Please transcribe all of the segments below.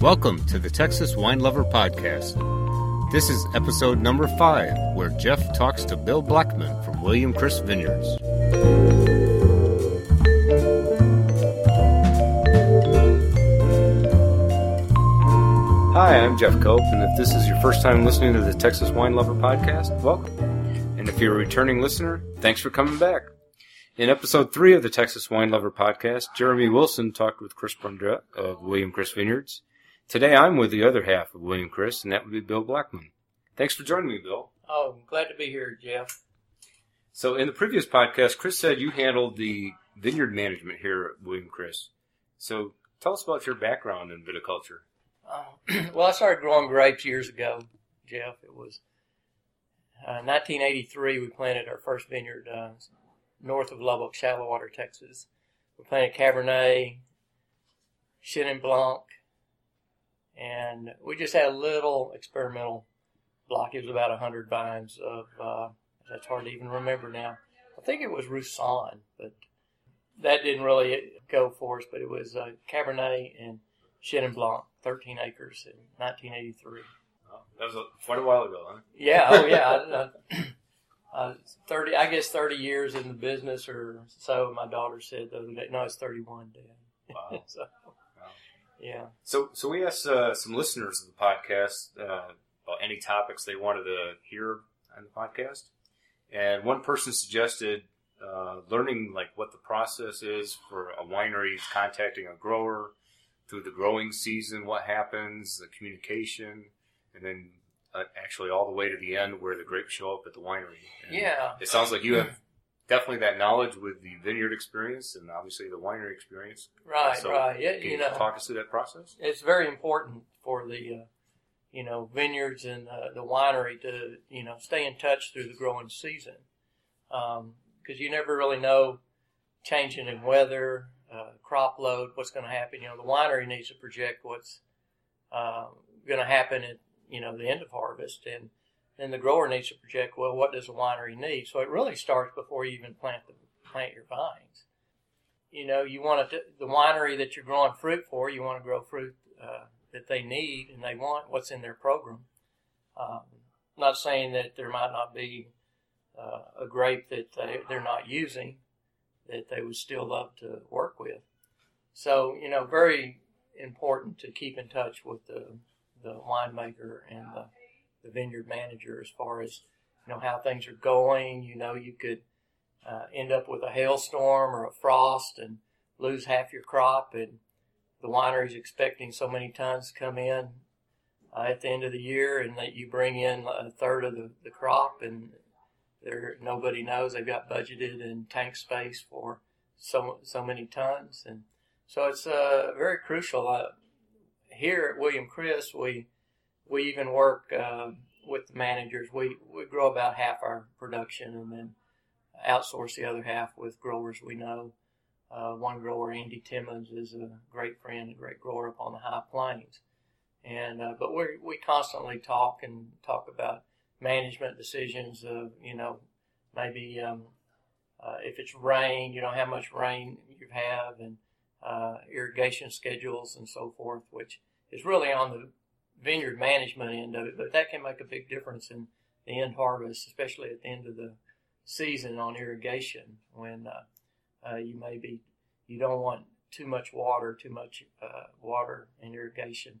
Welcome to the Texas Wine Lover Podcast. This is episode number five, where Jeff talks to Bill Blackman from William Chris Vineyards. Hi, I'm Jeff Cope, and if this is your first time listening to the Texas Wine Lover Podcast, welcome. And if you're a returning listener, thanks for coming back. In episode three of the Texas Wine Lover Podcast, Jeremy Wilson talked with Chris Brundrett of William Chris Vineyards. Today I'm with the other half of William Chris, and that would be Bill Blackman. Thanks for joining me, Bill. Oh, I'm glad to be here, Jeff. So, in the previous podcast, Chris said you handled the vineyard management here at William Chris. So, tell us about your background in viticulture. Uh, well, I started growing grapes years ago, Jeff. It was uh, 1983. We planted our first vineyard uh, north of Lubbock, Shallow Water, Texas. We planted Cabernet, Chenin Blanc, and we just had a little experimental block. It was about 100 vines of, uh, that's hard to even remember now. I think it was Roussanne, but that didn't really go for us, but it was uh, Cabernet and Chenin Blanc, 13 acres in 1983. Oh, that was a, quite a while ago, huh? Yeah, oh yeah. uh, 30, I guess 30 years in the business or so, my daughter said the other day. No, it's 31, Dad. Wow. so, yeah. So, so we asked uh, some listeners of the podcast uh, about any topics they wanted to hear on the podcast, and one person suggested uh, learning like what the process is for a winery contacting a grower through the growing season, what happens, the communication, and then uh, actually all the way to the end where the grapes show up at the winery. And Yeah. it sounds like you have definitely that knowledge with the vineyard experience and obviously the winery experience. Right, So, right. Yeah, you you know, talk us through that process? it's very important for the, uh, you know, vineyards and uh, the winery to, you know, stay in touch through the growing season. Because you never really know changing in weather, uh, crop load, what's going to happen. You know, the winery needs to project what's uh, going to happen at, you know, the end of harvest. And then the grower needs to project, well, what does the winery need? So it really starts before you even plant the, plant your vines. You know, you want to, the winery that you're growing fruit for, you want to grow fruit uh, that they need and they want what's in their program. Um, not saying that there might not be uh, a grape that they, they're not using that they would still love to work with. So, you know, very important to keep in touch with the, the winemaker and the, the vineyard manager as far as, you know, how things are going. You know, you could uh, end up with a hailstorm or a frost and lose half your crop and the winery's expecting so many tons to come in uh, at the end of the year and that you bring in a third of the, the crop and there nobody knows. They've got budgeted in tank space for so so many tons. And so it's uh, very crucial. Uh, here at William Chris we we even work uh, with the managers we we grow about half our production and then outsource the other half with growers we know uh, one grower, Andy Timmons, is a great friend, a great grower up on the High Plains. And uh, but we we constantly talk and talk about management decisions of you know maybe um, uh, if it's rain, you know how much rain you have and uh, irrigation schedules and so forth, which is really on the vineyard management end of it. But that can make a big difference in the end harvest, especially at the end of the season on irrigation when uh, uh, you maybe you don't want too much water, too much uh, water and irrigation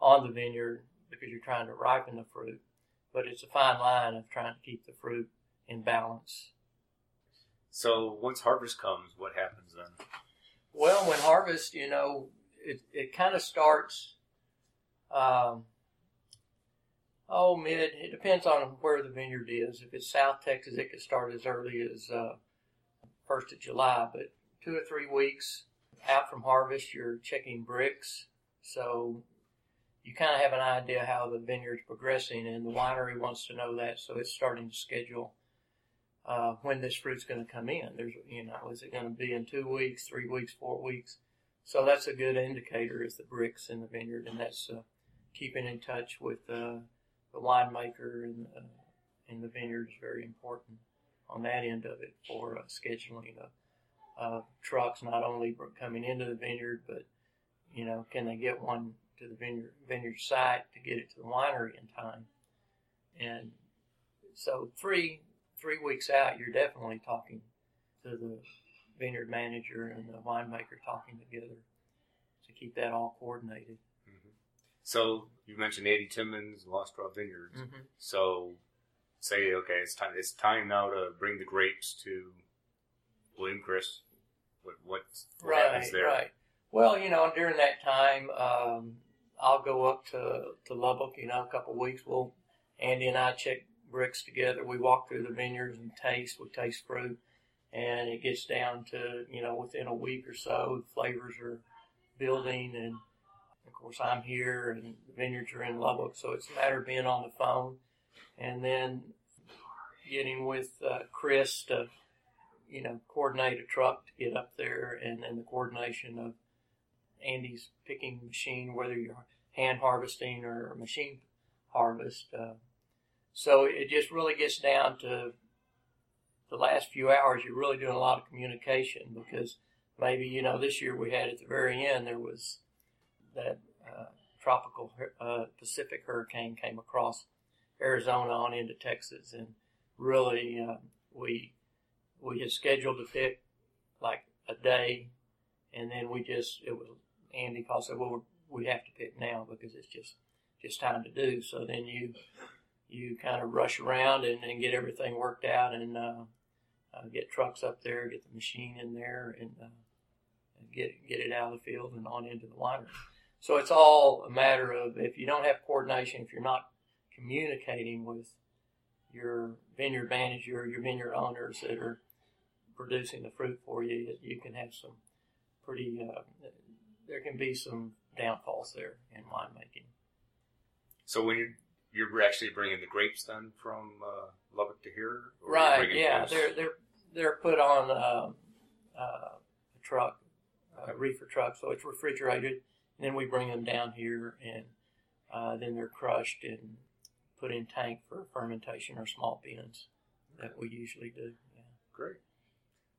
on the vineyard because you're trying to ripen the fruit. But it's a fine line of trying to keep the fruit in balance. So once harvest comes, what happens then? Well, when harvest, you know, it it kind of starts. Um, oh, mid. It depends on where the vineyard is. If it's South Texas, it could start as early as uh, first of July. But two or three weeks out from harvest, you're checking Brix, so you kind of have an idea how the vineyard's progressing, and the winery wants to know that, so it's starting to schedule uh, when this fruit's going to come in. There's, you know, is it going to be in two weeks, three weeks, four weeks? So that's a good indicator is the Brix in the vineyard, and that's uh, keeping in touch with uh, the winemaker and uh, and the vineyard is very important on that end of it for uh, scheduling of uh, trucks not only coming into the vineyard, but you know, can they get one to the vineyard vineyard site to get it to the winery in time. And so three three weeks out, you're definitely talking to the vineyard manager and the winemaker talking together to keep that all coordinated. So you mentioned Andy Timmons, Lost Draw Vineyards. Mm-hmm. So say, okay, it's time. It's time now to bring the grapes to William Chris. What what, what Right, happens there? right. Well, you know, during that time, um, I'll go up to, to Lubbock, you know, a couple of weeks. We'll, Andy and I check Brix together. We walk through the vineyards and taste. We taste fruit. And it gets down to, you know, within a week or so, the flavors are building. And course, I'm here and the vineyards are in Lubbock. So it's a matter of being on the phone and then getting with uh, Chris to, you know, coordinate a truck to get up there and then the coordination of Andy's picking machine, whether you're hand harvesting or machine harvest. Uh, so it just really gets down to the last few hours. You're really doing a lot of communication because maybe, you know, this year we had at the very end, there was that uh, tropical uh, Pacific hurricane came across Arizona on into Texas. And really uh, we we had scheduled to pick like a day. And then we just it was Andy called said well we have to pick now because it's just just time to do. So then you you kind of rush around and, and get everything worked out and uh, uh, get trucks up there get the machine in there and, uh, and get get it out of the field and on into the winery so it's all a matter of if you don't have coordination if you're not communicating with your vineyard manager, your vineyard owners that are producing the fruit for you, you can have some pretty, uh, there can be some downfalls there in winemaking. So when you're you're actually bringing the grapes then from uh, Lubbock to here, or Right, yeah, those- they're, they're, they're put on, um, uh, a truck, a reefer truck, so it's refrigerated, then we bring them down here and, uh, then they're crushed and put in tank for fermentation or small bins that we usually do, yeah. Great.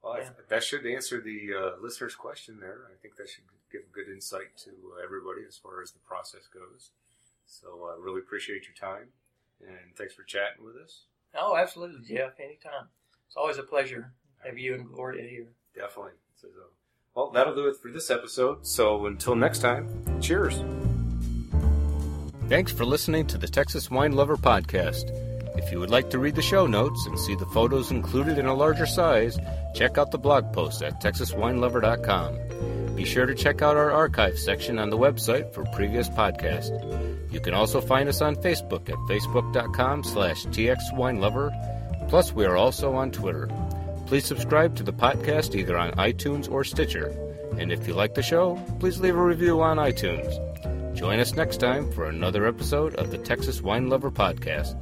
Well, Yeah. that should answer the uh, listener's question there. I think that should give good insight to uh, everybody as far as the process goes. So I really appreciate your time, and thanks for chatting with us. Oh, absolutely, Jeff. Anytime. It's always a pleasure to have you and Gloria here. Definitely. So, so- well, that'll do it for this episode. So until next time, cheers. Thanks for listening to the Texas Wine Lover Podcast. If you would like to read the show notes and see the photos included in a larger size, check out the blog post at texaswinelover.com. Be sure to check out our archive section on the website for previous podcasts. You can also find us on Facebook at facebook.com slash txwinelover. Plus, we are also on Twitter. Please subscribe to the podcast either on iTunes or Stitcher. And if you like the show, please leave a review on iTunes. Join us next time for another episode of the Texas Wine Lover Podcast.